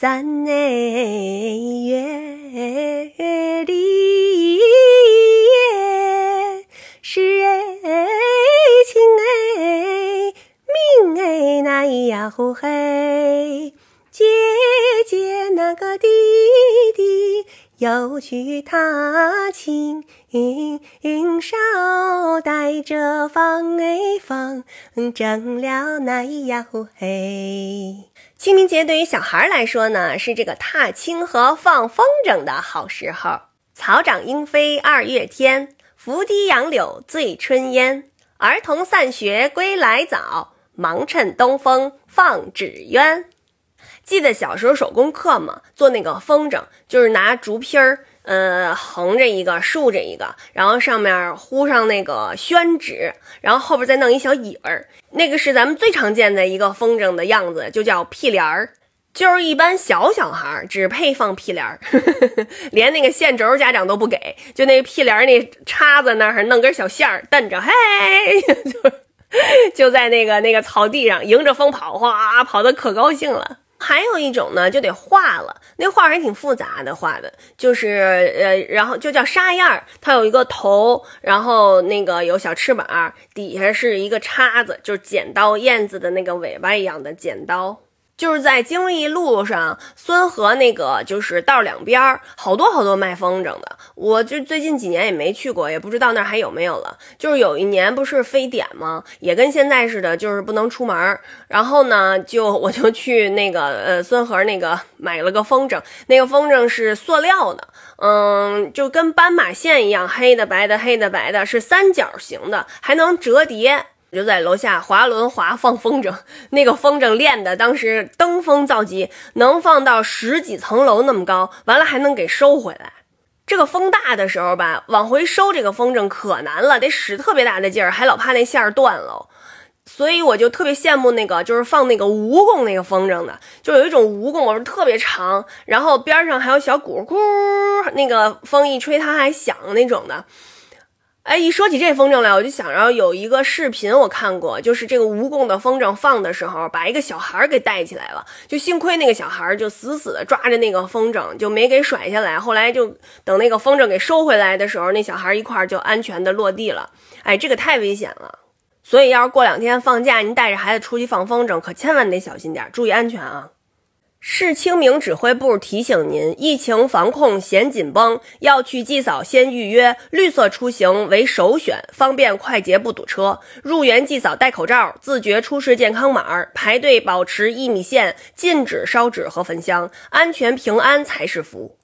三哎月里是哎亲哎命哎那咿呀呼嘿，姐姐那个弟弟又去踏青梢，带着放哎放，正了那咿呀呼嘿。清明节对于小孩来说呢，是这个踏青和放风筝的好时候。草长莺飞二月天，拂堤杨柳醉春烟。儿童散学归来早，忙趁东风放纸鸢。记得小时候手工课嘛，做那个风筝，就是拿竹片儿。呃，横着一个，竖着一个，然后上面糊上那个宣纸，然后后边再弄一小尾儿，那个是咱们最常见的一个风筝的样子，就叫屁帘儿。就是一般小小孩儿只配放屁帘儿，连那个线轴家长都不给，就那屁帘儿那叉子那儿，弄根小线儿蹬着，嘿，就就在那个那个草地上迎着风跑，哗，跑得可高兴了。还有一种呢，就得画了。那画还挺复杂的，画的就是呃，然后就叫沙燕儿。它有一个头，然后那个有小翅膀，底下是一个叉子，就是剪刀燕子的那个尾巴一样的剪刀。就是在京义路上，孙河那个就是道两边儿，好多好多卖风筝的。我就最近几年也没去过，也不知道那儿还有没有了。就是有一年不是非典吗？也跟现在似的，就是不能出门。然后呢，就 我就去那个呃孙河那个买了个风筝，那个风筝是塑料的，嗯，就跟斑马线一样，黑的白的黑的白的，是三角形的，还能折叠。就在楼下滑轮滑放风筝，那个风筝练的当时登峰造极，能放到十几层楼那么高，完了还能给收回来。这个风大的时候吧，往回收这个风筝可难了，得使特别大的劲儿，还老怕那线儿断了。所以我就特别羡慕那个，就是放那个蜈蚣那个风筝的，就有一种蜈蚣，我是特别长，然后边上还有小鼓，咕，那个风一吹它还响那种的。哎，一说起这风筝来，我就想着有一个视频我看过，就是这个蜈蚣的风筝放的时候，把一个小孩给带起来了，就幸亏那个小孩就死死的抓着那个风筝，就没给甩下来。后来就等那个风筝给收回来的时候，那小孩一块就安全的落地了。哎，这个太危险了，所以要是过两天放假，您带着孩子出去放风筝，可千万得小心点，注意安全啊。市清明指挥部提醒您：疫情防控显紧绷，要去祭扫先预约，绿色出行为首选，方便快捷不堵车。入园祭扫戴口罩，自觉出示健康码，排队保持一米线，禁止烧纸和焚香，安全平安才是福。